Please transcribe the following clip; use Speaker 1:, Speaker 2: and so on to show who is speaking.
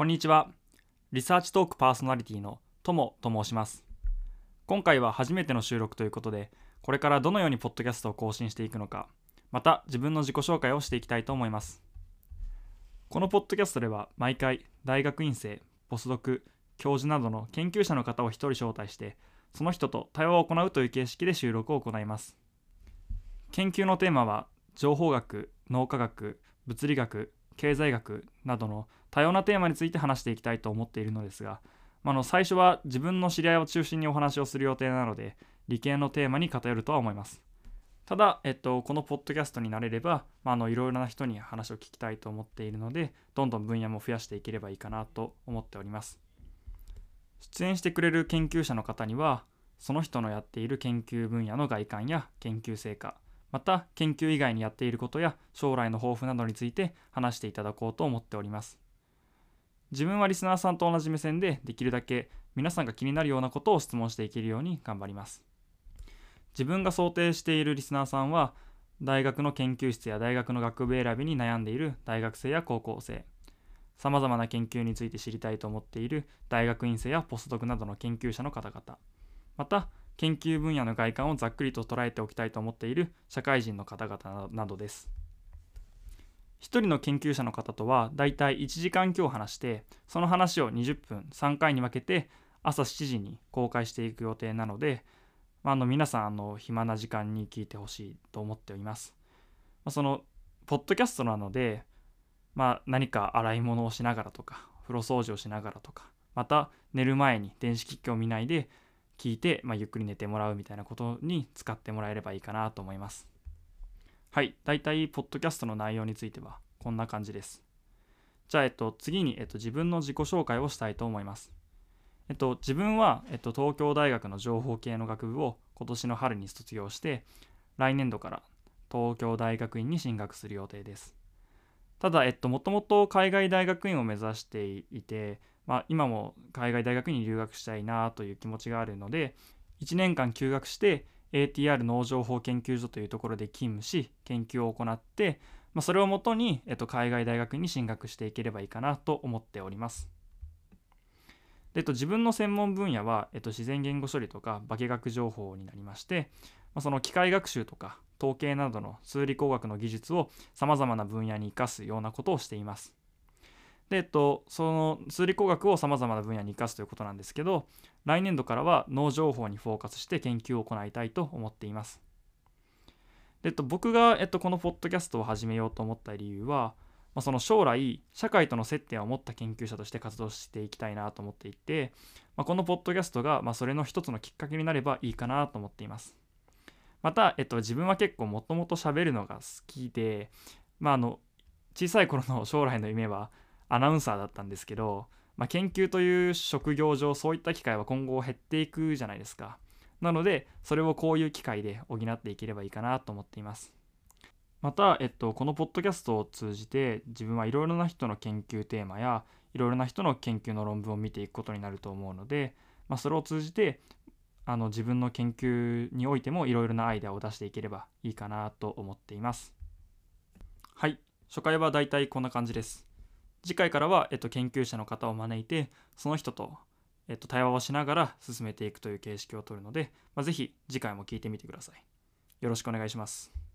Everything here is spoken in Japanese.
Speaker 1: こんにちは。リサーチトークパーソナリティのともと申します。今回は初めての収録ということで、これからどのようにポッドキャストを更新していくのか、また自分の自己紹介をしていきたいと思います。このポッドキャストでは毎回大学院生、ポスドク、教授などの研究者の方を一人招待して、その人と対話を行うという形式で収録を行います。研究のテーマは情報学、脳科学、物理学、経済学などの多様なテーマについて話していきたいと思っているのですが、まあ、の最初は自分の知り合いを中心にお話をする予定なので理系のテーマに偏るとは思います。ただ、えっと、このポッドキャストになれれば、まあ、のいろいろな人に話を聞きたいと思っているのでどんどん分野も増やしていければいいかなと思っております。出演してくれる研究者の方にはその人のやっている研究分野の外観や研究成果また研究以外にやっていることや将来の抱負などについて話していただこうと思っております。自分はリスナーさんと同じ目線でできるだけ皆さんが気になるようなことを質問していけるように頑張ります。自分が想定しているリスナーさんは大学の研究室や大学の学部選びに悩んでいる大学生や高校生。さまざまな研究について知りたいと思っている大学院生やポスドクなどの研究者の方々。また研究分野の外観をざっくりと捉えておきたいと思っている社会人の方々などです。1人の研究者の方とはだいたい1時間強話してその話を20分3回に分けて朝7時に公開していく予定なので、まあ、あの皆さんあの暇な時間に聞いてほしいと思っております、まあ、そのポッドキャストなので、まあ、何か洗い物をしながらとか風呂掃除をしながらとかまた寝る前に電子機器を見ないで聞いて、まあ、ゆっくり寝てもらうみたいなことに使ってもらえればいいかなと思いますはい、大体、ポッドキャストの内容についてはこんな感じです。じゃあ、えっと、次に、えっと、自分の自己紹介をしたいと思います。えっと、自分は、えっと、東京大学の情報系の学部を今年の春に卒業して、来年度から東京大学院に進学する予定です。ただ、えっと、もともと海外大学院を目指していて、まあ、今も海外大学に留学したいなという気持ちがあるので、1年間休学して、ATR 農情報研究所というところで勤務し研究を行って、まあ、それをもとに、えっと、海外大学に進学していければいいかなと思っております。でえっと、自分の専門分野は、えっと、自然言語処理とか化学情報になりまして、まあ、その機械学習とか統計などの数理工学の技術をさまざまな分野に生かすようなことをしています。で、えっと、その数理工学をさまざまな分野に生かすということなんですけど、来年度からは脳情報にフォーカスして研究を行いたいと思っています。で、えっと、僕が、えっと、このポッドキャストを始めようと思った理由は、まあ、その将来、社会との接点を持った研究者として活動していきたいなと思っていて、まあ、このポッドキャストが、まあ、それの一つのきっかけになればいいかなと思っています。また、えっと、自分は結構もともと喋るのが好きで、まあ、あの、小さい頃の将来の夢はアナウンサーだったんですけど、まあ、研究という職業上そういった機会は今後減っていくじゃないですか。なのでそれをこういう機会で補っていければいいかなと思っています。また、えっと、このポッドキャストを通じて自分はいろいろな人の研究テーマやいろいろな人の研究の論文を見ていくことになると思うので、まあ、それを通じてあの自分の研究においてもいろいろなアイデアを出していければいいかなと思っています。はい、初回はだいたいこんな感じです。次回からは、えっと、研究者の方を招いてその人と、えっと、対話をしながら進めていくという形式をとるので、まあ、ぜひ次回も聞いてみてください。よろしくお願いします。